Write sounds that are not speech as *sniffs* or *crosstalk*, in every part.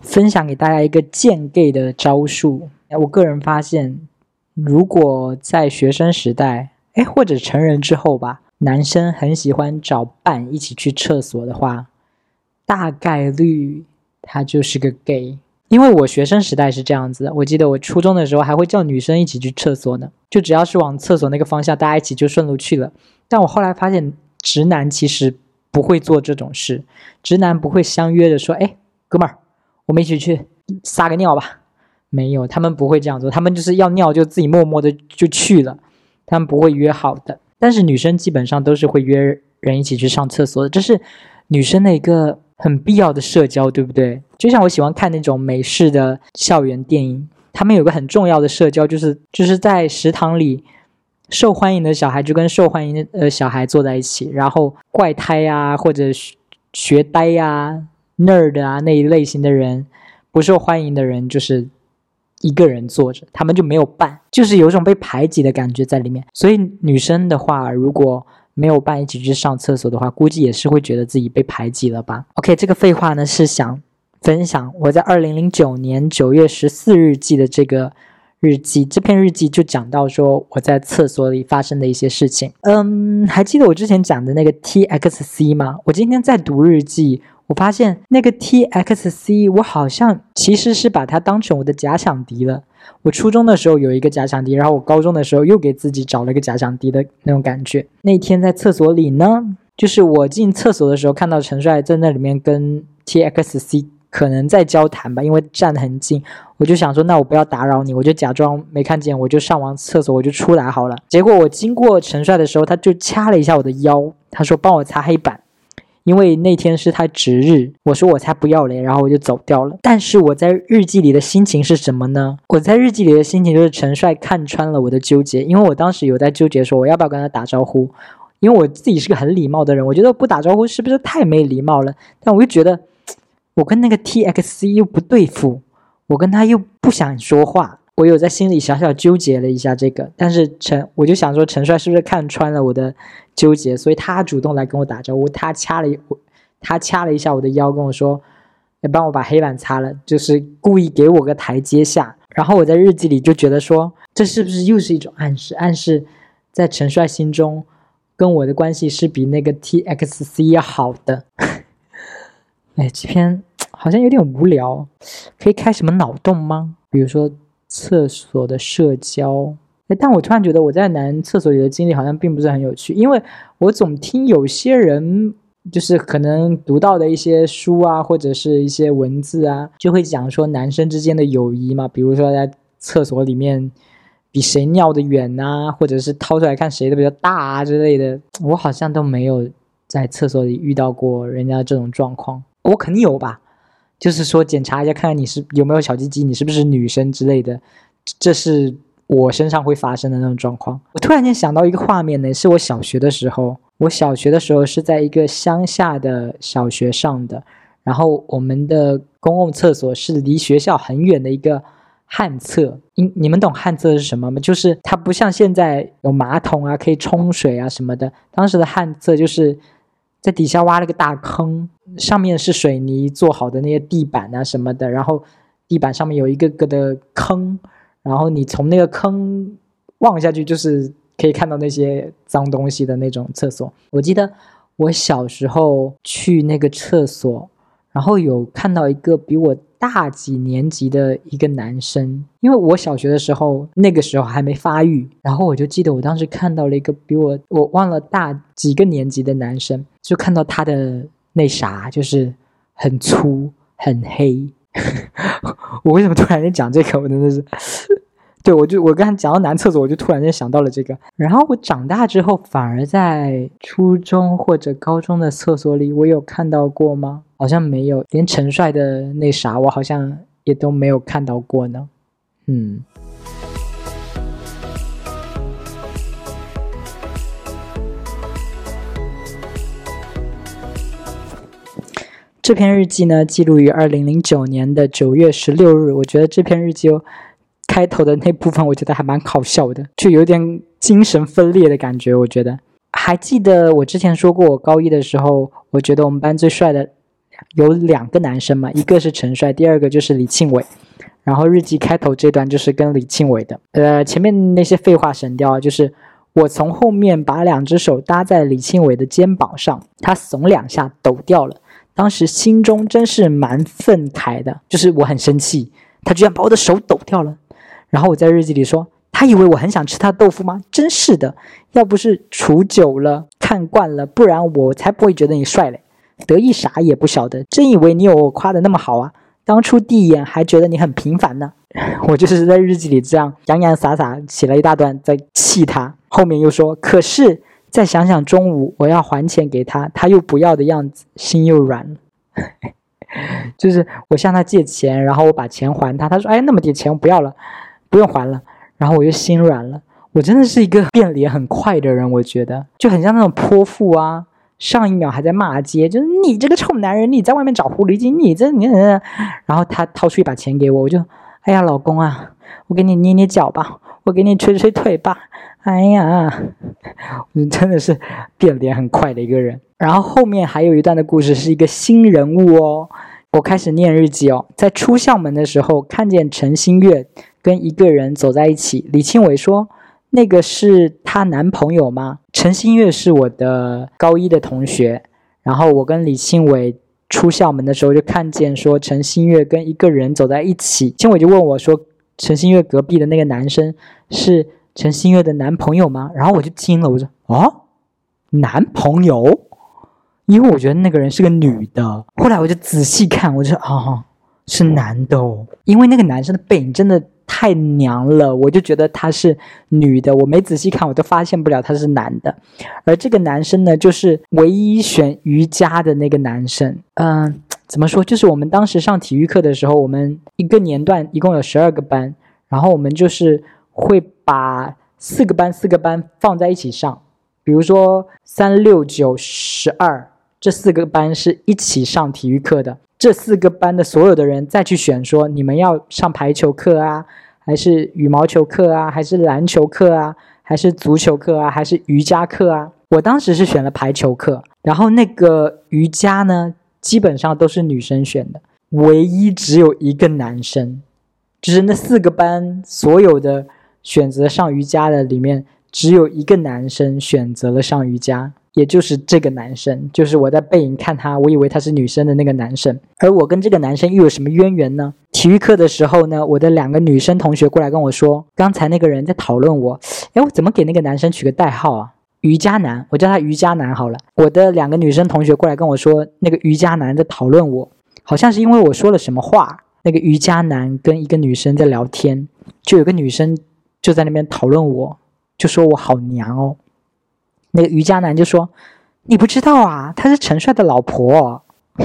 分享给大家一个见 gay 的招数。我个人发现，如果在学生时代，哎，或者成人之后吧，男生很喜欢找伴一起去厕所的话，大概率他就是个 gay。因为我学生时代是这样子，我记得我初中的时候还会叫女生一起去厕所呢，就只要是往厕所那个方向，大家一起就顺路去了。但我后来发现，直男其实不会做这种事，直男不会相约着说：“哎，哥们儿，我们一起去撒个尿吧。”没有，他们不会这样做，他们就是要尿就自己默默的就去了，他们不会约好的。但是女生基本上都是会约人一起去上厕所的，这是女生的一个。很必要的社交，对不对？就像我喜欢看那种美式的校园电影，他们有个很重要的社交，就是就是在食堂里，受欢迎的小孩就跟受欢迎的呃小孩坐在一起，然后怪胎呀或者学呆呀、nerd 啊那一类型的人，不受欢迎的人就是一个人坐着，他们就没有伴，就是有种被排挤的感觉在里面。所以女生的话，如果没有伴一起去上厕所的话，估计也是会觉得自己被排挤了吧？OK，这个废话呢是想分享我在二零零九年九月十四日记的这个日记。这篇日记就讲到说我在厕所里发生的一些事情。嗯，还记得我之前讲的那个 TXC 吗？我今天在读日记，我发现那个 TXC，我好像其实是把它当成我的假想敌了。我初中的时候有一个假想敌，然后我高中的时候又给自己找了一个假想敌的那种感觉。那天在厕所里呢，就是我进厕所的时候看到陈帅在那里面跟 TXC 可能在交谈吧，因为站得很近，我就想说那我不要打扰你，我就假装没看见，我就上完厕所我就出来好了。结果我经过陈帅的时候，他就掐了一下我的腰，他说帮我擦黑板。因为那天是他值日，我说我才不要嘞，然后我就走掉了。但是我在日记里的心情是什么呢？我在日记里的心情就是陈帅看穿了我的纠结，因为我当时有在纠结说我要不要跟他打招呼，因为我自己是个很礼貌的人，我觉得不打招呼是不是太没礼貌了？但我又觉得我跟那个 TXC 又不对付，我跟他又不想说话。我有在心里小小纠结了一下这个，但是陈我就想说陈帅是不是看穿了我的纠结，所以他主动来跟我打招呼，他掐了一他掐了一下我的腰，跟我说：“你帮我把黑板擦了。”就是故意给我个台阶下。然后我在日记里就觉得说，这是不是又是一种暗示？暗示在陈帅心中跟我的关系是比那个 TXC 要好的。*laughs* 哎，这篇好像有点无聊，可以开什么脑洞吗？比如说。厕所的社交，哎，但我突然觉得我在男厕所里的经历好像并不是很有趣，因为我总听有些人就是可能读到的一些书啊，或者是一些文字啊，就会讲说男生之间的友谊嘛，比如说在厕所里面比谁尿的远啊，或者是掏出来看谁的比较大啊之类的，我好像都没有在厕所里遇到过人家这种状况，我肯定有吧。就是说，检查一下，看看你是有没有小鸡鸡，你是不是女生之类的，这是我身上会发生的那种状况。我突然间想到一个画面呢，是我小学的时候，我小学的时候是在一个乡下的小学上的，然后我们的公共厕所是离学校很远的一个旱厕。你你们懂旱厕是什么吗？就是它不像现在有马桶啊，可以冲水啊什么的，当时的旱厕就是在底下挖了个大坑。上面是水泥做好的那些地板啊什么的，然后地板上面有一个个的坑，然后你从那个坑望下去，就是可以看到那些脏东西的那种厕所。我记得我小时候去那个厕所，然后有看到一个比我大几年级的一个男生，因为我小学的时候那个时候还没发育，然后我就记得我当时看到了一个比我我忘了大几个年级的男生，就看到他的。那啥就是很粗很黑，*laughs* 我为什么突然间讲这个？我真的是，对我就我刚才讲到男厕所，我就突然间想到了这个。然后我长大之后，反而在初中或者高中的厕所里，我有看到过吗？好像没有，连陈帅的那啥，我好像也都没有看到过呢。嗯。这篇日记呢，记录于二零零九年的九月十六日。我觉得这篇日记开头的那部分，我觉得还蛮搞笑的，就有点精神分裂的感觉。我觉得还记得我之前说过，我高一的时候，我觉得我们班最帅的有两个男生嘛，一个是陈帅，第二个就是李庆伟。然后日记开头这段就是跟李庆伟的，呃，前面那些废话省掉啊，就是我从后面把两只手搭在李庆伟的肩膀上，他耸两下抖掉了，当时心中真是蛮愤慨的，就是我很生气，他居然把我的手抖掉了。然后我在日记里说，他以为我很想吃他豆腐吗？真是的，要不是处久了看惯了，不然我才不会觉得你帅嘞。得意啥也不晓得，真以为你有我夸的那么好啊？当初第一眼还觉得你很平凡呢，*laughs* 我就是在日记里这样洋洋洒洒写了一大段在气他，后面又说，可是再想想中午我要还钱给他，他又不要的样子，心又软了。*laughs* 就是我向他借钱，然后我把钱还他，他说，哎，那么点钱我不要了，不用还了，然后我又心软了。我真的是一个变脸很快的人，我觉得就很像那种泼妇啊。上一秒还在骂街，就是你这个臭男人，你在外面找狐狸精，你这你，然后他掏出一把钱给我，我就，哎呀，老公啊，我给你捏捏脚吧，我给你捶捶腿吧，哎呀，你真的是变脸很快的一个人。然后后面还有一段的故事是一个新人物哦，我开始念日记哦，在出校门的时候看见陈新月跟一个人走在一起，李庆伟说。那个是她男朋友吗？陈新月是我的高一的同学，然后我跟李庆伟出校门的时候就看见说陈新月跟一个人走在一起，庆伟就问我说：“陈新月隔壁的那个男生是陈新月的男朋友吗？”然后我就惊了，我说：“哦，男朋友？”因为我觉得那个人是个女的。后来我就仔细看，我就说：“啊，是男的哦。”因为那个男生的背影真的。太娘了，我就觉得他是女的，我没仔细看，我都发现不了他是男的。而这个男生呢，就是唯一选瑜伽的那个男生。嗯，怎么说？就是我们当时上体育课的时候，我们一个年段一共有十二个班，然后我们就是会把四个班四个班放在一起上，比如说三六九十二这四个班是一起上体育课的。这四个班的所有的人再去选，说你们要上排球课啊，还是羽毛球课啊，还是篮球课啊，还是足球课啊，还是瑜伽课啊？我当时是选了排球课，然后那个瑜伽呢，基本上都是女生选的，唯一只有一个男生，就是那四个班所有的选择上瑜伽的里面，只有一个男生选择了上瑜伽。也就是这个男生，就是我在背影看他，我以为他是女生的那个男生。而我跟这个男生又有什么渊源呢？体育课的时候呢，我的两个女生同学过来跟我说，刚才那个人在讨论我，哎，我怎么给那个男生取个代号啊？瑜伽男，我叫他瑜伽男好了。我的两个女生同学过来跟我说，那个瑜伽男在讨论我，好像是因为我说了什么话。那个瑜伽男跟一个女生在聊天，就有个女生就在那边讨论我，就说我好娘哦。那个瑜伽男就说：“你不知道啊，她是陈帅的老婆。*laughs* ”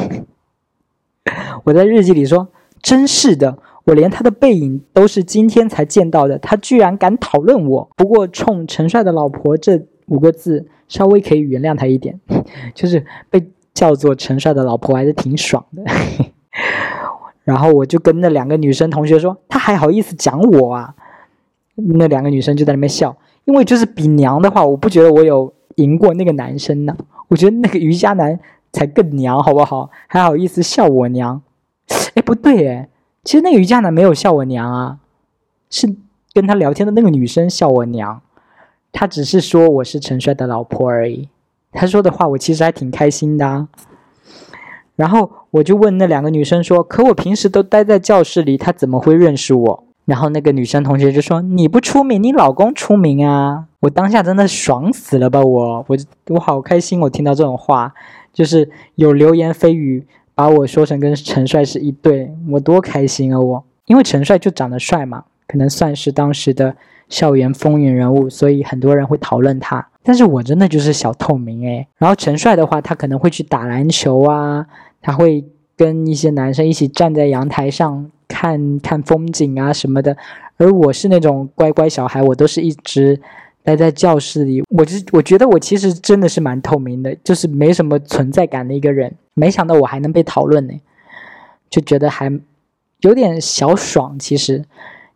我在日记里说：“真是的，我连他的背影都是今天才见到的，他居然敢讨论我。不过冲陈帅的老婆这五个字，稍微可以原谅他一点，*laughs* 就是被叫做陈帅的老婆还是挺爽的。”然后我就跟那两个女生同学说：“他还好意思讲我啊？”那两个女生就在那边笑，因为就是比娘的话，我不觉得我有。赢过那个男生呢？我觉得那个瑜伽男才更娘，好不好？还好意思笑我娘？哎，不对哎，其实那个瑜伽男没有笑我娘啊，是跟他聊天的那个女生笑我娘。他只是说我是陈帅的老婆而已。他说的话我其实还挺开心的。然后我就问那两个女生说：“可我平时都待在教室里，他怎么会认识我？”然后那个女生同学就说：“你不出名，你老公出名啊！”我当下真的爽死了吧！我我我好开心，我听到这种话，就是有流言蜚语把我说成跟陈帅是一对，我多开心啊！我因为陈帅就长得帅嘛，可能算是当时的校园风云人物，所以很多人会讨论他。但是我真的就是小透明诶。然后陈帅的话，他可能会去打篮球啊，他会跟一些男生一起站在阳台上。看看风景啊什么的，而我是那种乖乖小孩，我都是一直待在教室里。我就我觉得我其实真的是蛮透明的，就是没什么存在感的一个人。没想到我还能被讨论呢，就觉得还有点小爽。其实，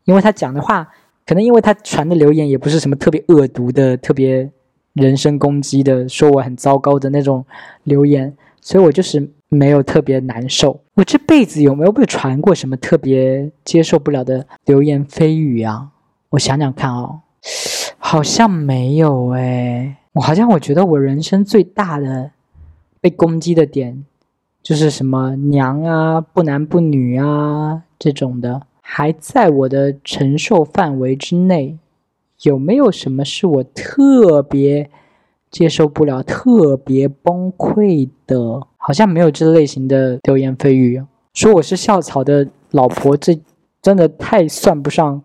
因为他讲的话，可能因为他传的留言也不是什么特别恶毒的、特别人身攻击的，说我很糟糕的那种留言，所以我就是。没有特别难受。我这辈子有没有被传过什么特别接受不了的流言蜚语啊？我想想看哦，好像没有诶。我好像我觉得我人生最大的被攻击的点，就是什么娘啊、不男不女啊这种的，还在我的承受范围之内。有没有什么是我特别接受不了、特别崩溃的？好像没有这类型的流言蜚语。说我是校草的老婆，这真的太算不上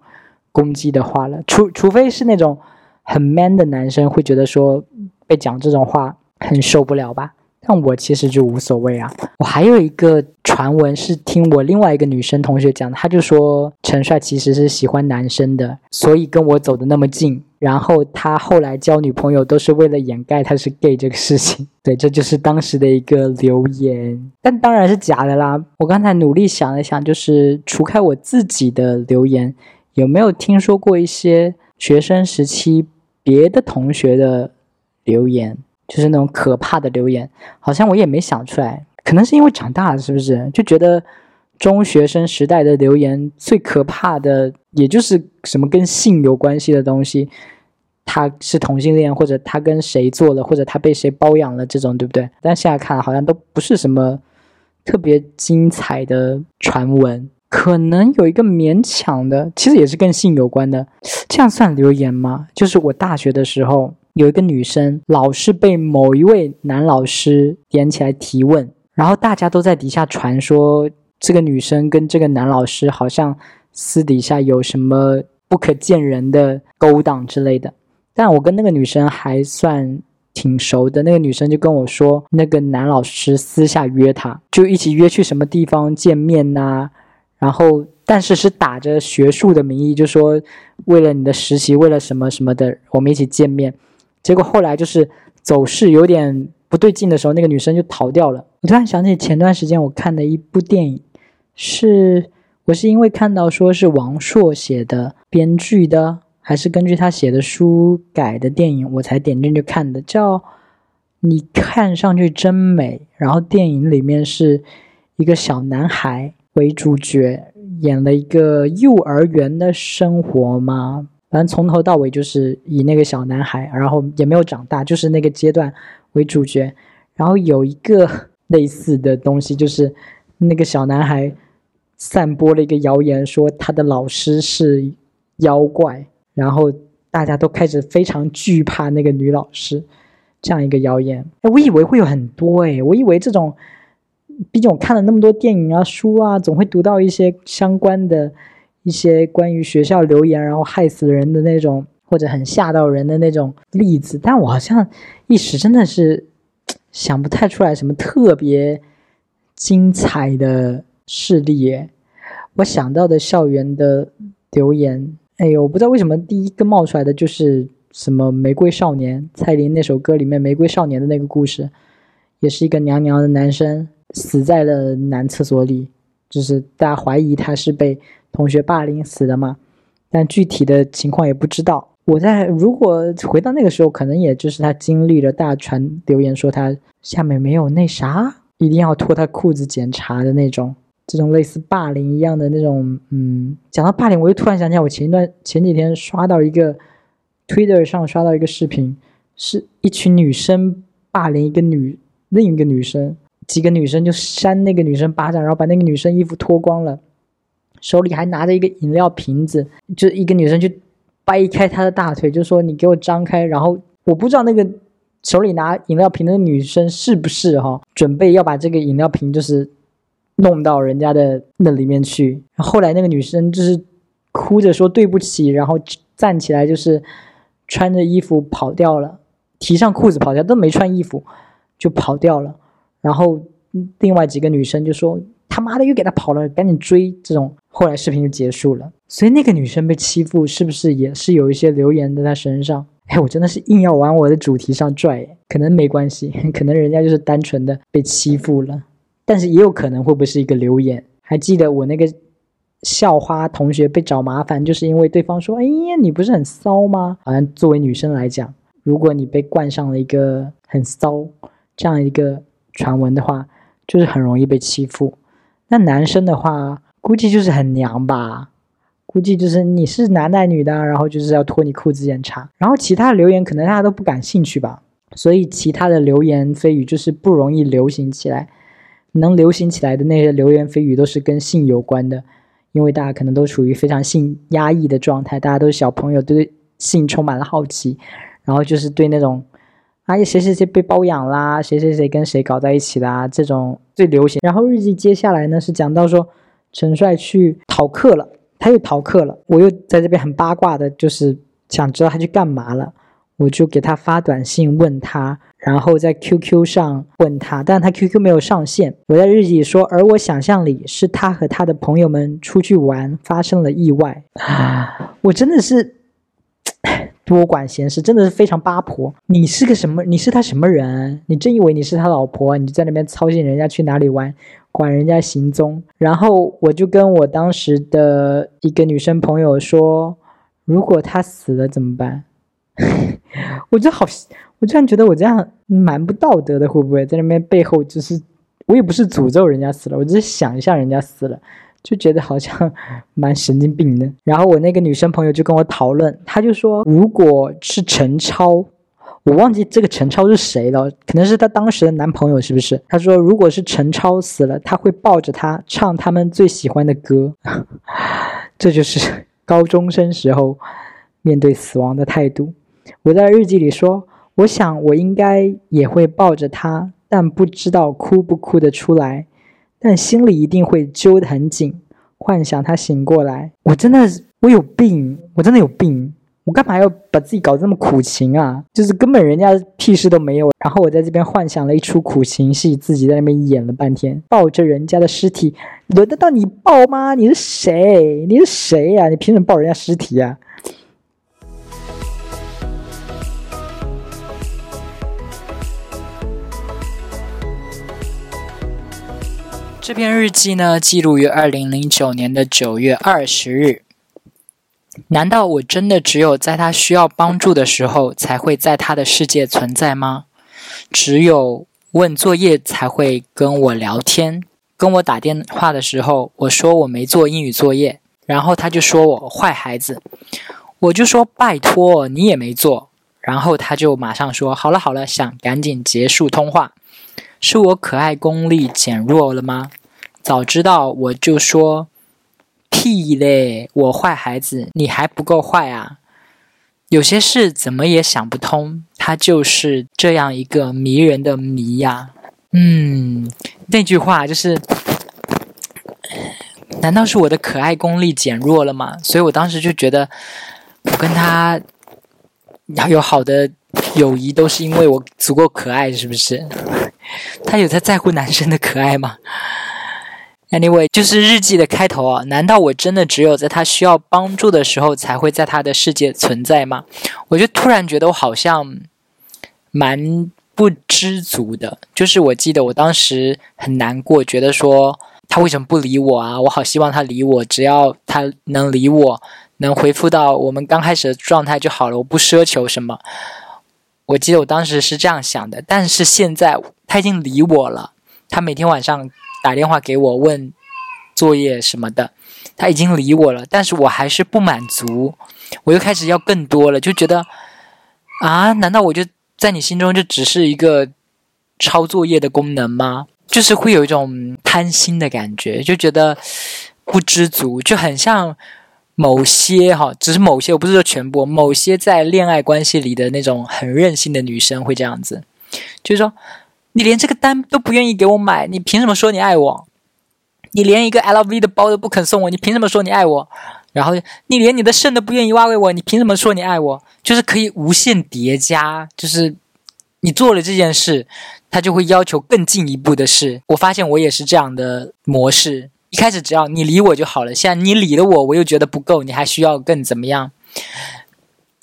攻击的话了。除除非是那种很 man 的男生会觉得说被讲这种话很受不了吧。但我其实就无所谓啊。我还有一个传闻是听我另外一个女生同学讲，她就说陈帅其实是喜欢男生的，所以跟我走的那么近。然后他后来交女朋友都是为了掩盖他是 gay 这个事情。*laughs* 对，这就是当时的一个留言，但当然是假的啦。我刚才努力想了想，就是除开我自己的留言，有没有听说过一些学生时期别的同学的留言？就是那种可怕的留言，好像我也没想出来，可能是因为长大了，是不是？就觉得中学生时代的留言最可怕的，也就是什么跟性有关系的东西，他是同性恋，或者他跟谁做了，或者他被谁包养了这种，对不对？但现在看好像都不是什么特别精彩的传闻，可能有一个勉强的，其实也是跟性有关的，这样算留言吗？就是我大学的时候。有一个女生老是被某一位男老师点起来提问，然后大家都在底下传说这个女生跟这个男老师好像私底下有什么不可见人的勾当之类的。但我跟那个女生还算挺熟的，那个女生就跟我说，那个男老师私下约她，就一起约去什么地方见面呐，然后但是是打着学术的名义，就说为了你的实习，为了什么什么的，我们一起见面。结果后来就是走势有点不对劲的时候，那个女生就逃掉了。我突然想起前段时间我看的一部电影，是我是因为看到说是王朔写的编剧的，还是根据他写的书改的电影，我才点进去看的，叫《你看上去真美》。然后电影里面是一个小男孩为主角，演了一个幼儿园的生活吗？反正从头到尾就是以那个小男孩，然后也没有长大，就是那个阶段为主角。然后有一个类似的东西，就是那个小男孩散播了一个谣言，说他的老师是妖怪，然后大家都开始非常惧怕那个女老师，这样一个谣言。哎，我以为会有很多哎，我以为这种，毕竟我看了那么多电影啊、书啊，总会读到一些相关的。一些关于学校留言然后害死人的那种，或者很吓到人的那种例子，但我好像一时真的是想不太出来什么特别精彩的事例耶。我想到的校园的留言，哎呦，我不知道为什么第一个冒出来的就是什么《玫瑰少年》蔡琳那首歌里面《玫瑰少年》的那个故事，也是一个娘娘的男生死在了男厕所里，就是大家怀疑他是被。同学霸凌死的嘛，但具体的情况也不知道。我在如果回到那个时候，可能也就是他经历了大传留言说他下面没有那啥，一定要脱他裤子检查的那种，这种类似霸凌一样的那种。嗯，讲到霸凌，我又突然想起来，我前一段前几天刷到一个 Twitter 上刷到一个视频，是一群女生霸凌一个女另一个女生，几个女生就扇那个女生巴掌，然后把那个女生衣服脱光了。手里还拿着一个饮料瓶子，就一个女生就掰开她的大腿，就说：“你给我张开。”然后我不知道那个手里拿饮料瓶的女生是不是哈，准备要把这个饮料瓶就是弄到人家的那里面去。后来那个女生就是哭着说对不起，然后站起来就是穿着衣服跑掉了，提上裤子跑掉，都没穿衣服就跑掉了。然后另外几个女生就说。他妈的又给他跑了，赶紧追！这种后来视频就结束了。所以那个女生被欺负，是不是也是有一些留言在她身上？哎，我真的是硬要往我的主题上拽，可能没关系，*laughs* 可能人家就是单纯的被欺负了，但是也有可能会不会是一个留言？还记得我那个校花同学被找麻烦，就是因为对方说：“哎呀，你不是很骚吗？”好像作为女生来讲，如果你被冠上了一个很骚这样一个传闻的话。就是很容易被欺负。那男生的话，估计就是很娘吧，估计就是你是男的女的，然后就是要脱你裤子检查。然后其他留言可能大家都不感兴趣吧，所以其他的流言蜚语就是不容易流行起来。能流行起来的那些流言蜚语都是跟性有关的，因为大家可能都处于非常性压抑的状态，大家都是小朋友，对性充满了好奇，然后就是对那种。啊，谁谁谁被包养啦？谁谁谁跟谁搞在一起啦？这种最流行。然后日记接下来呢是讲到说，陈帅去逃课了，他又逃课了。我又在这边很八卦的，就是想知道他去干嘛了。我就给他发短信问他，然后在 QQ 上问他，但他 QQ 没有上线。我在日记里说，而我想象里是他和他的朋友们出去玩发生了意外。啊，*sighs* 我真的是。多管闲事，真的是非常八婆。你是个什么？你是他什么人？你真以为你是他老婆？你在那边操心人家去哪里玩，管人家行踪。然后我就跟我当时的一个女生朋友说，如果他死了怎么办？*laughs* 我就好，我突然觉得我这样蛮不道德的，会不会在那边背后就是，我也不是诅咒人家死了，我只是想一下人家死了。就觉得好像蛮神经病的，然后我那个女生朋友就跟我讨论，她就说，如果是陈超，我忘记这个陈超是谁了，可能是她当时的男朋友，是不是？她说，如果是陈超死了，他会抱着他唱他们最喜欢的歌，这就是高中生时候面对死亡的态度。我在日记里说，我想我应该也会抱着他，但不知道哭不哭得出来。但心里一定会揪得很紧，幻想他醒过来。我真的，我有病，我真的有病。我干嘛要把自己搞这么苦情啊？就是根本人家屁事都没有。然后我在这边幻想了一出苦情戏，自己在那边演了半天，抱着人家的尸体，轮得到你抱吗？你是谁？你是谁呀？你凭什么抱人家尸体呀？这篇日记呢，记录于二零零九年的九月二十日。难道我真的只有在他需要帮助的时候，才会在他的世界存在吗？只有问作业才会跟我聊天，跟我打电话的时候，我说我没做英语作业，然后他就说我坏孩子，我就说拜托你也没做，然后他就马上说好了好了，想赶紧结束通话。是我可爱功力减弱了吗？早知道我就说屁嘞！我坏孩子，你还不够坏啊！有些事怎么也想不通，他就是这样一个迷人的谜呀。嗯，那句话就是，难道是我的可爱功力减弱了吗？所以我当时就觉得，我跟他要有好的友谊，都是因为我足够可爱，是不是？*laughs* 他有在在乎男生的可爱吗？Anyway，就是日记的开头啊。难道我真的只有在他需要帮助的时候才会在他的世界存在吗？我就突然觉得我好像蛮不知足的。就是我记得我当时很难过，觉得说他为什么不理我啊？我好希望他理我，只要他能理我，能回复到我们刚开始的状态就好了。我不奢求什么。我记得我当时是这样想的，但是现在他已经理我了。他每天晚上打电话给我问作业什么的，他已经理我了，但是我还是不满足，我又开始要更多了，就觉得啊，难道我就在你心中就只是一个抄作业的功能吗？就是会有一种贪心的感觉，就觉得不知足，就很像。某些哈，只是某些，我不是说全部。某些在恋爱关系里的那种很任性的女生会这样子，就是说，你连这个单都不愿意给我买，你凭什么说你爱我？你连一个 LV 的包都不肯送我，你凭什么说你爱我？然后你连你的肾都不愿意挖给我，你凭什么说你爱我？就是可以无限叠加，就是你做了这件事，他就会要求更进一步的事。我发现我也是这样的模式。一开始只要你理我就好了，现在你理了我，我又觉得不够，你还需要更怎么样？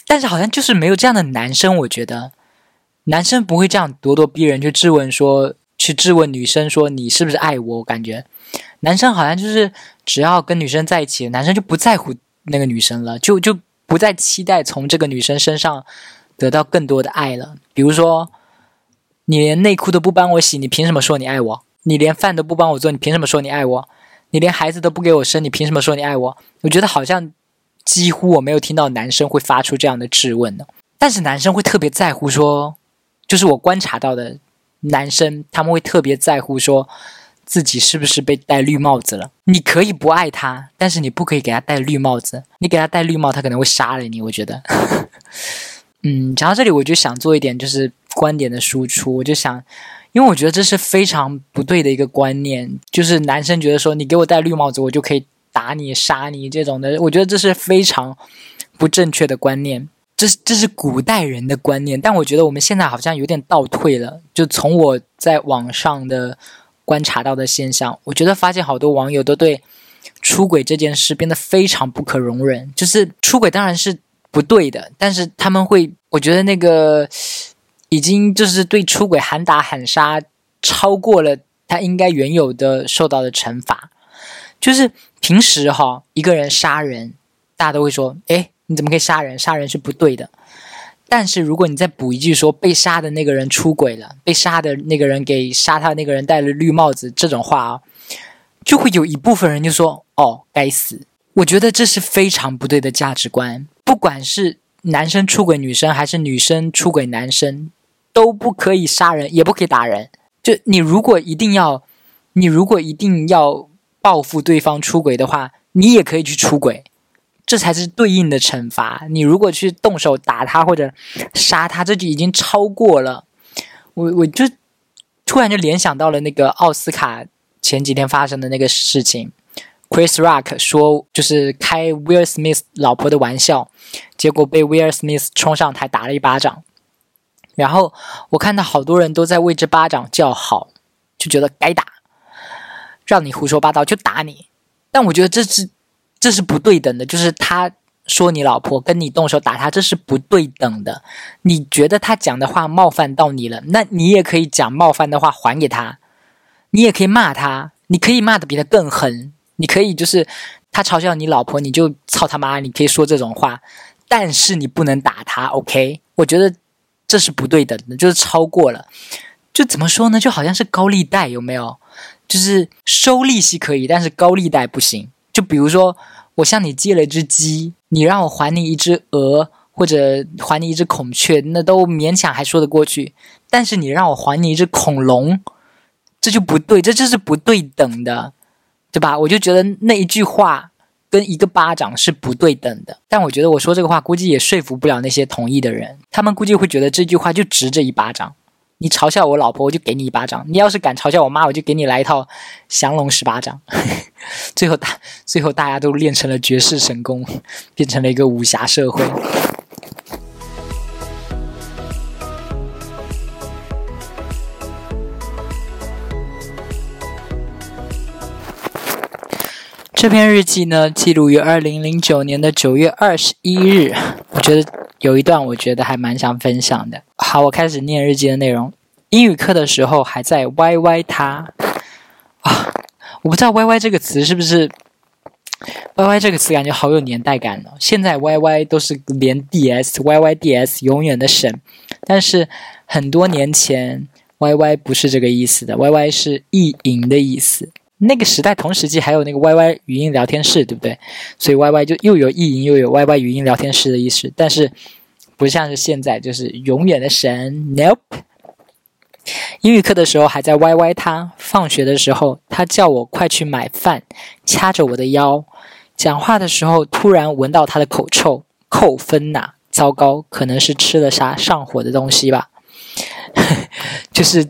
但是好像就是没有这样的男生，我觉得男生不会这样咄咄逼人去质问说，去质问女生说你是不是爱我？我感觉男生好像就是只要跟女生在一起，男生就不在乎那个女生了，就就不再期待从这个女生身上得到更多的爱了。比如说，你连内裤都不帮我洗，你凭什么说你爱我？你连饭都不帮我做，你凭什么说你爱我？你连孩子都不给我生，你凭什么说你爱我？我觉得好像几乎我没有听到男生会发出这样的质问呢。但是男生会特别在乎说，就是我观察到的男生，他们会特别在乎说自己是不是被戴绿帽子了。你可以不爱他，但是你不可以给他戴绿帽子。你给他戴绿帽，他可能会杀了你。我觉得，*laughs* 嗯，讲到这里，我就想做一点就是观点的输出。我就想，因为我觉得这是非常不对的一个观念，就是男生觉得说你给我戴绿帽子，我就可以打你、杀你这种的。我觉得这是非常不正确的观念。这是这是古代人的观念，但我觉得我们现在好像有点倒退了。就从我在网上的观察到的现象，我觉得发现好多网友都对出轨这件事变得非常不可容忍。就是出轨当然是不对的，但是他们会，我觉得那个已经就是对出轨喊打喊杀，超过了他应该原有的受到的惩罚。就是平时哈，一个人杀人，大家都会说，哎。你怎么可以杀人？杀人是不对的。但是如果你再补一句说被杀的那个人出轨了，被杀的那个人给杀他那个人戴了绿帽子，这种话啊，就会有一部分人就说：“哦，该死！”我觉得这是非常不对的价值观。不管是男生出轨女生，还是女生出轨男生，都不可以杀人，也不可以打人。就你如果一定要，你如果一定要报复对方出轨的话，你也可以去出轨。这才是对应的惩罚。你如果去动手打他或者杀他，这就已经超过了。我我就突然就联想到了那个奥斯卡前几天发生的那个事情，Chris Rock 说就是开 Will Smith 老婆的玩笑，结果被 Will Smith 冲上台打了一巴掌。然后我看到好多人都在为这巴掌叫好，就觉得该打，让你胡说八道就打你。但我觉得这是。这是不对等的，就是他说你老婆跟你动手打他，这是不对等的。你觉得他讲的话冒犯到你了，那你也可以讲冒犯的话还给他，你也可以骂他，你可以骂的比他更狠，你可以就是他嘲笑你老婆，你就操他妈，你可以说这种话，但是你不能打他。OK，我觉得这是不对等的，就是超过了。就怎么说呢？就好像是高利贷，有没有？就是收利息可以，但是高利贷不行。就比如说。我向你借了一只鸡，你让我还你一只鹅，或者还你一只孔雀，那都勉强还说得过去。但是你让我还你一只恐龙，这就不对，这就是不对等的，对吧？我就觉得那一句话跟一个巴掌是不对等的。但我觉得我说这个话，估计也说服不了那些同意的人，他们估计会觉得这句话就值这一巴掌。你嘲笑我老婆，我就给你一巴掌；你要是敢嘲笑我妈，我就给你来一套降龙十八掌。*laughs* 最后大，最后大家都练成了绝世神功，变成了一个武侠社会。这篇日记呢，记录于二零零九年的九月二十一日。我觉得有一段，我觉得还蛮想分享的。好，我开始念日记的内容。英语课的时候还在 YY 他啊，我不知道 YY 这个词是不是 YY 这个词，感觉好有年代感哦。现在 YY 都是连 DS，YYDS 永远的神，但是很多年前 YY 不是这个意思的，YY 是意淫的意思。那个时代同时期还有那个 YY 语音聊天室，对不对？所以 YY 就又有意淫又有 YY 语音聊天室的意思，但是不像是现在就是永远的神，Nope。英语课的时候还在歪歪他，放学的时候他叫我快去买饭，掐着我的腰，讲话的时候突然闻到他的口臭，扣分呐！糟糕，可能是吃了啥上火的东西吧。就是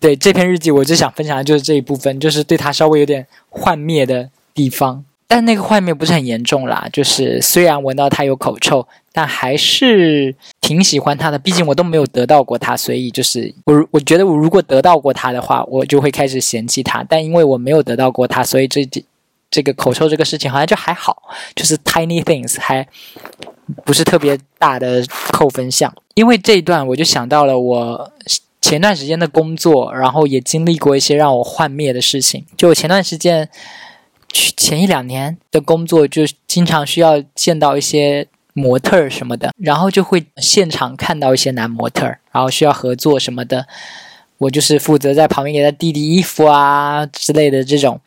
对这篇日记，我最想分享的就是这一部分，就是对他稍微有点幻灭的地方。但那个幻灭不是很严重啦，就是虽然闻到他有口臭，但还是挺喜欢他的。毕竟我都没有得到过他，所以就是我我觉得我如果得到过他的话，我就会开始嫌弃他。但因为我没有得到过他，所以这这这个口臭这个事情好像就还好，就是 tiny things 还不是特别大的扣分项。因为这一段我就想到了我前段时间的工作，然后也经历过一些让我幻灭的事情。就前段时间。前一两年的工作就经常需要见到一些模特儿什么的，然后就会现场看到一些男模特儿，然后需要合作什么的。我就是负责在旁边给他递递衣服啊之类的这种。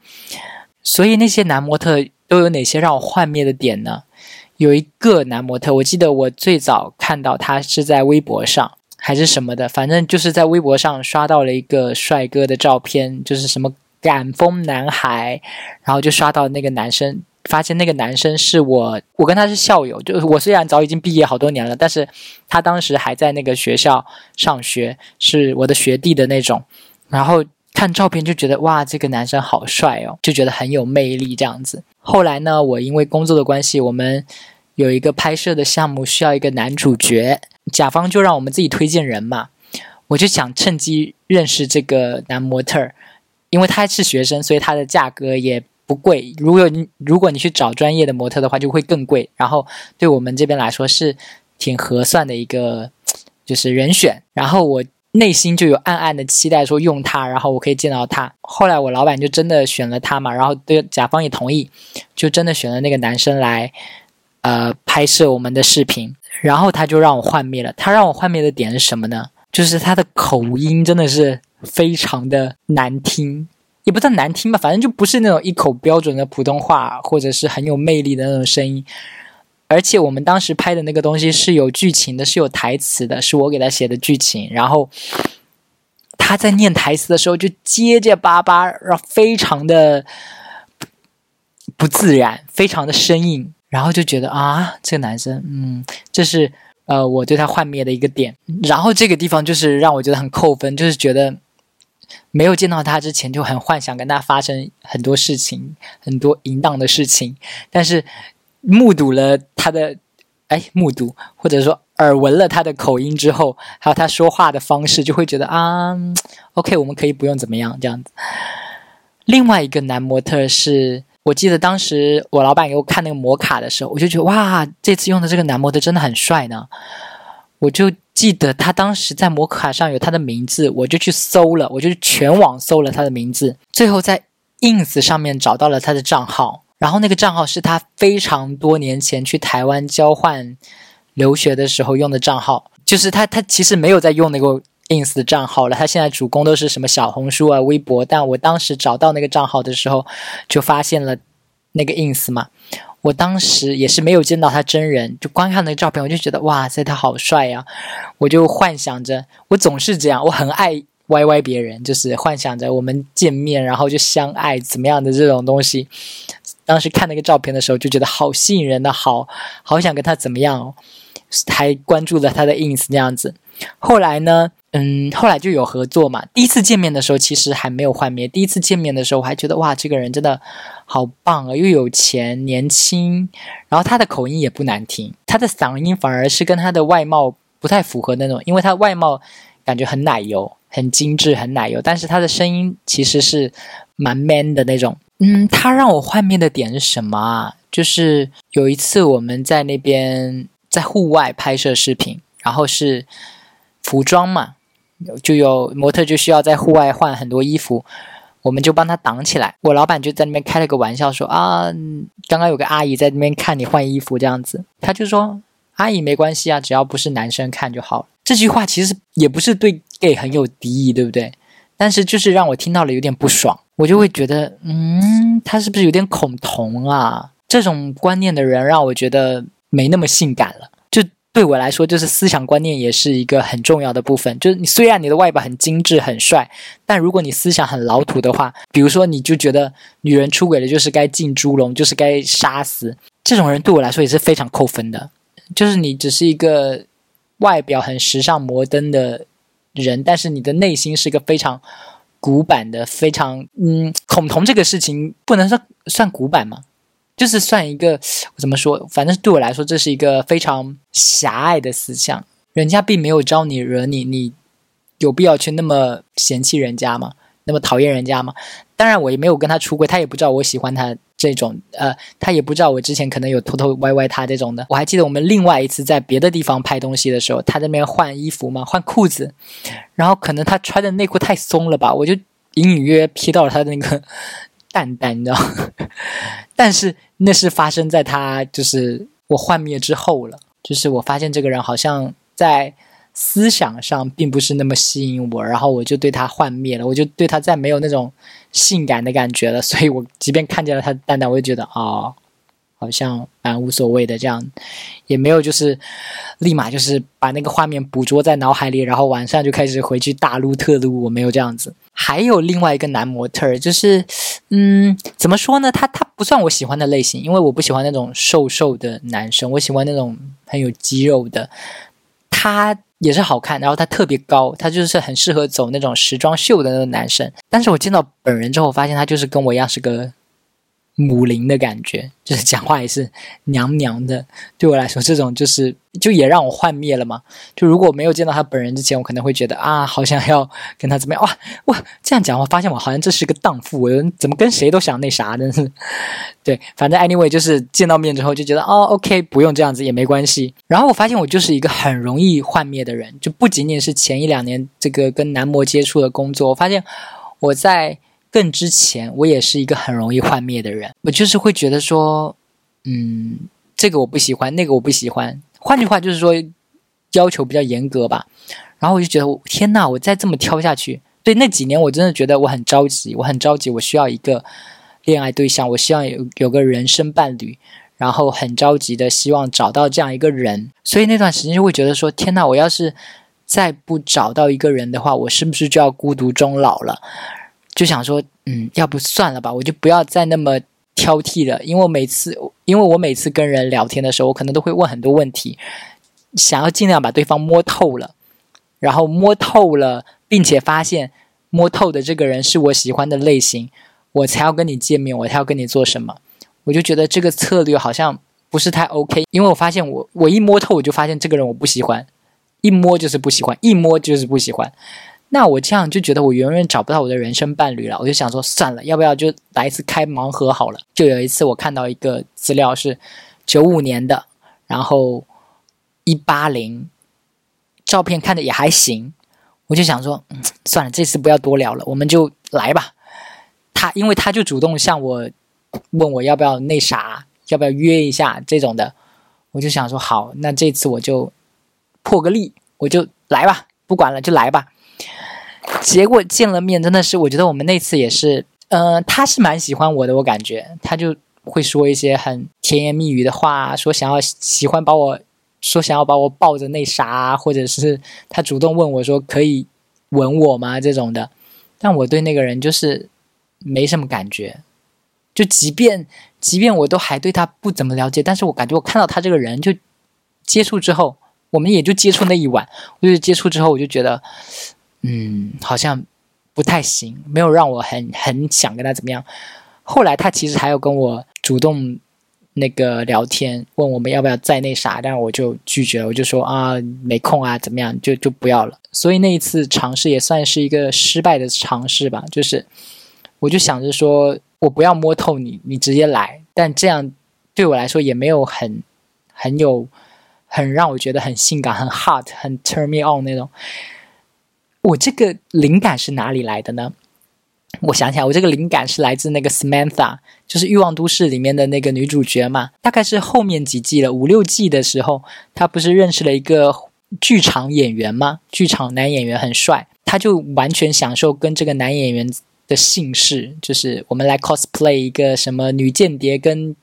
所以那些男模特都有哪些让我幻灭的点呢？有一个男模特，我记得我最早看到他是在微博上还是什么的，反正就是在微博上刷到了一个帅哥的照片，就是什么赶风男孩，然后就刷到那个男生。发现那个男生是我，我跟他是校友，就是我虽然早已经毕业好多年了，但是他当时还在那个学校上学，是我的学弟的那种。然后看照片就觉得哇，这个男生好帅哦，就觉得很有魅力这样子。后来呢，我因为工作的关系，我们有一个拍摄的项目需要一个男主角，甲方就让我们自己推荐人嘛，我就想趁机认识这个男模特，因为他是学生，所以他的价格也。不贵，如果你如果你去找专业的模特的话，就会更贵。然后对我们这边来说是挺合算的一个就是人选。然后我内心就有暗暗的期待，说用他，然后我可以见到他。后来我老板就真的选了他嘛，然后对甲方也同意，就真的选了那个男生来呃拍摄我们的视频。然后他就让我幻灭了。他让我幻灭的点是什么呢？就是他的口音真的是非常的难听。也不算难听吧，反正就不是那种一口标准的普通话，或者是很有魅力的那种声音。而且我们当时拍的那个东西是有剧情的，是有台词的，是我给他写的剧情。然后他在念台词的时候就结结巴巴，然后非常的不自然，非常的生硬。然后就觉得啊，这个男生，嗯，这是呃我对他幻灭的一个点。然后这个地方就是让我觉得很扣分，就是觉得。没有见到他之前就很幻想跟他发生很多事情，很多淫荡的事情。但是目睹了他的，哎，目睹或者说耳闻了他的口音之后，还有他说话的方式，就会觉得啊，OK，我们可以不用怎么样这样子。另外一个男模特是我记得当时我老板给我看那个模卡的时候，我就觉得哇，这次用的这个男模特真的很帅呢，我就。记得他当时在摩卡上有他的名字，我就去搜了，我就全网搜了他的名字，最后在 ins 上面找到了他的账号，然后那个账号是他非常多年前去台湾交换留学的时候用的账号，就是他他其实没有在用那个 ins 的账号了，他现在主攻都是什么小红书啊、微博，但我当时找到那个账号的时候，就发现了那个 ins 嘛。我当时也是没有见到他真人，就光看那个照片，我就觉得哇塞，他好帅呀！我就幻想着，我总是这样，我很爱歪歪别人，就是幻想着我们见面，然后就相爱怎么样的这种东西。当时看那个照片的时候，就觉得好吸引人的，好好想跟他怎么样，哦还关注了他的 ins 那样子。后来呢？嗯，后来就有合作嘛。第一次见面的时候，其实还没有幻灭。第一次见面的时候，我还觉得哇，这个人真的好棒啊，又有钱，年轻，然后他的口音也不难听，他的嗓音反而是跟他的外貌不太符合那种，因为他外貌感觉很奶油，很精致，很奶油，但是他的声音其实是蛮 man 的那种。嗯，他让我幻灭的点是什么啊？就是有一次我们在那边在户外拍摄视频，然后是服装嘛。就有模特就需要在户外换很多衣服，我们就帮他挡起来。我老板就在那边开了个玩笑说啊，刚刚有个阿姨在那边看你换衣服这样子，他就说阿姨没关系啊，只要不是男生看就好了。这句话其实也不是对 gay 很有敌意，对不对？但是就是让我听到了有点不爽，我就会觉得，嗯，他是不是有点恐同啊？这种观念的人让我觉得没那么性感了。对我来说，就是思想观念也是一个很重要的部分。就是你虽然你的外表很精致、很帅，但如果你思想很老土的话，比如说你就觉得女人出轨了就是该进猪笼，就是该杀死，这种人对我来说也是非常扣分的。就是你只是一个外表很时尚、摩登的人，但是你的内心是一个非常古板的、非常嗯，恐同这个事情不能说算古板吗？就是算一个 *sniffs* 怎么说，反正对我来说，这是一个非常狭隘的思想。人家并没有招你惹你，你有必要去那么嫌弃人家吗？那么讨厌人家吗？当然，我也没有跟他出轨，他也不知道我喜欢他这种，呃，他也不知道我之前可能有偷偷歪歪他这种的。我还记得我们另外一次在别的地方拍东西的时候，他在那边换衣服嘛，换裤子，然后可能他穿的内裤太松了吧，我就隐隐约约瞥到了他的那个。淡淡，你知道，但是那是发生在他就是我幻灭之后了。就是我发现这个人好像在思想上并不是那么吸引我，然后我就对他幻灭了，我就对他再没有那种性感的感觉了。*laughs* 所以我即便看见了他的蛋蛋，我就觉得啊。好像蛮无所谓的，这样也没有就是立马就是把那个画面捕捉在脑海里，然后晚上就开始回去大撸特撸。我没有这样子。还有另外一个男模特，就是嗯，怎么说呢？他他不算我喜欢的类型，因为我不喜欢那种瘦瘦的男生，我喜欢那种很有肌肉的。他也是好看，然后他特别高，他就是很适合走那种时装秀的那种男生。但是我见到本人之后，发现他就是跟我一样是个。母灵的感觉，*laughs* 就是讲话也是娘娘的。对我来说，这种就是就也让我幻灭了嘛。就如果没有见到他本人之前，我可能会觉得啊，好想要跟他怎么样哇哇这样讲，我发现我好像这是个荡妇，我怎么跟谁都想那啥，真是。对，反正 anyway 就是见到面之后就觉得哦，OK，不用这样子也没关系。然后我发现我就是一个很容易幻灭的人，就不仅仅是前一两年这个跟男模接触的工作，我发现我在。更之前，我也是一个很容易幻灭的人。我就是会觉得说，嗯，这个我不喜欢，那个我不喜欢。换句话就是说，要求比较严格吧。然后我就觉得，天呐，我再这么挑下去，对那几年我真的觉得我很着急，我很着急，我需要一个恋爱对象，我希望有有个人生伴侣，然后很着急的希望找到这样一个人。所以那段时间就会觉得说，天呐，我要是再不找到一个人的话，我是不是就要孤独终老了？就想说，嗯，要不算了吧，我就不要再那么挑剔了。因为我每次，因为我每次跟人聊天的时候，我可能都会问很多问题，想要尽量把对方摸透了，然后摸透了，并且发现摸透的这个人是我喜欢的类型，我才要跟你见面，我才要跟你做什么。我就觉得这个策略好像不是太 OK，因为我发现我我一摸透，我就发现这个人我不喜欢，一摸就是不喜欢，一摸就是不喜欢。那我这样就觉得我永远找不到我的人生伴侣了，我就想说算了，要不要就来一次开盲盒好了？就有一次我看到一个资料是九五年的，然后一八零，照片看着也还行，我就想说，嗯，算了，这次不要多聊了，我们就来吧。他因为他就主动向我问我要不要那啥，要不要约一下这种的，我就想说好，那这次我就破个例，我就来吧，不管了，就来吧。结果见了面，真的是我觉得我们那次也是，呃，他是蛮喜欢我的，我感觉他就会说一些很甜言蜜语的话，说想要喜欢把我说想要把我抱着那啥，或者是他主动问我说可以吻我吗这种的，但我对那个人就是没什么感觉，就即便即便我都还对他不怎么了解，但是我感觉我看到他这个人就接触之后，我们也就接触那一晚，我就接触之后我就觉得。嗯，好像不太行，没有让我很很想跟他怎么样。后来他其实还有跟我主动那个聊天，问我们要不要再那啥，但是我就拒绝了，我就说啊没空啊，怎么样就就不要了。所以那一次尝试也算是一个失败的尝试吧，就是我就想着说我不要摸透你，你直接来，但这样对我来说也没有很很有很让我觉得很性感、很 hot、很 turn me on 那种。我这个灵感是哪里来的呢？我想起来，我这个灵感是来自那个 Samantha，就是《欲望都市》里面的那个女主角嘛。大概是后面几季了，五六季的时候，她不是认识了一个剧场演员吗？剧场男演员很帅，她就完全享受跟这个男演员的姓氏，就是我们来 cosplay 一个什么女间谍跟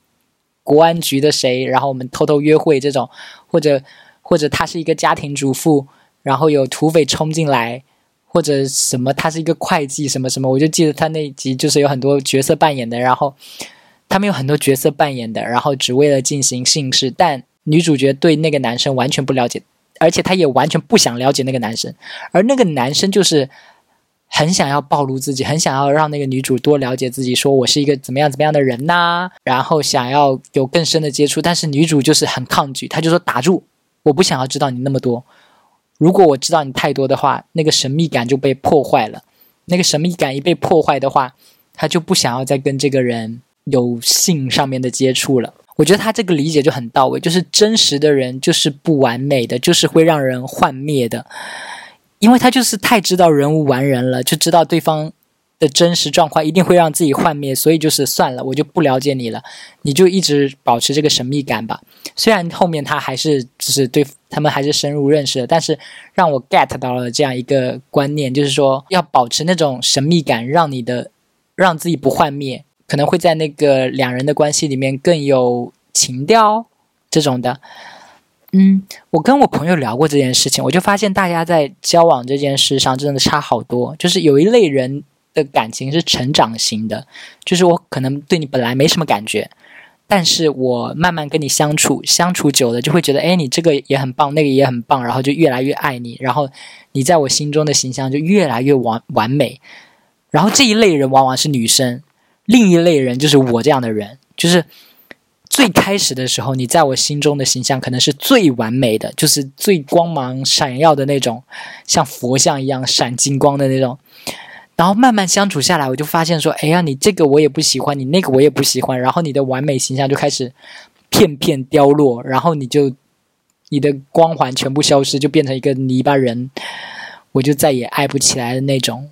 国安局的谁，然后我们偷偷约会这种，或者或者她是一个家庭主妇。然后有土匪冲进来，或者什么，他是一个会计，什么什么，我就记得他那一集就是有很多角色扮演的，然后他们有很多角色扮演的，然后只为了进行性事，但女主角对那个男生完全不了解，而且她也完全不想了解那个男生，而那个男生就是很想要暴露自己，很想要让那个女主多了解自己，说我是一个怎么样怎么样的人呐，然后想要有更深的接触，但是女主就是很抗拒，她就说打住，我不想要知道你那么多。如果我知道你太多的话，那个神秘感就被破坏了。那个神秘感一被破坏的话，他就不想要再跟这个人有性上面的接触了。我觉得他这个理解就很到位，就是真实的人就是不完美的，就是会让人幻灭的，因为他就是太知道人无完人了，就知道对方的真实状况一定会让自己幻灭，所以就是算了，我就不了解你了，你就一直保持这个神秘感吧。虽然后面他还是就是对他们还是深入认识的，但是让我 get 到了这样一个观念，就是说要保持那种神秘感，让你的让自己不幻灭，可能会在那个两人的关系里面更有情调这种的。嗯，我跟我朋友聊过这件事情，我就发现大家在交往这件事上真的差好多，就是有一类人。的感情是成长型的，就是我可能对你本来没什么感觉，但是我慢慢跟你相处，相处久了就会觉得，哎，你这个也很棒，那个也很棒，然后就越来越爱你，然后你在我心中的形象就越来越完完美。然后这一类人往往是女生，另一类人就是我这样的人，就是最开始的时候，你在我心中的形象可能是最完美的，就是最光芒闪耀的那种，像佛像一样闪金光的那种。然后慢慢相处下来，我就发现说，哎呀，你这个我也不喜欢，你那个我也不喜欢，然后你的完美形象就开始片片凋落，然后你就你的光环全部消失，就变成一个泥巴人，我就再也爱不起来的那种。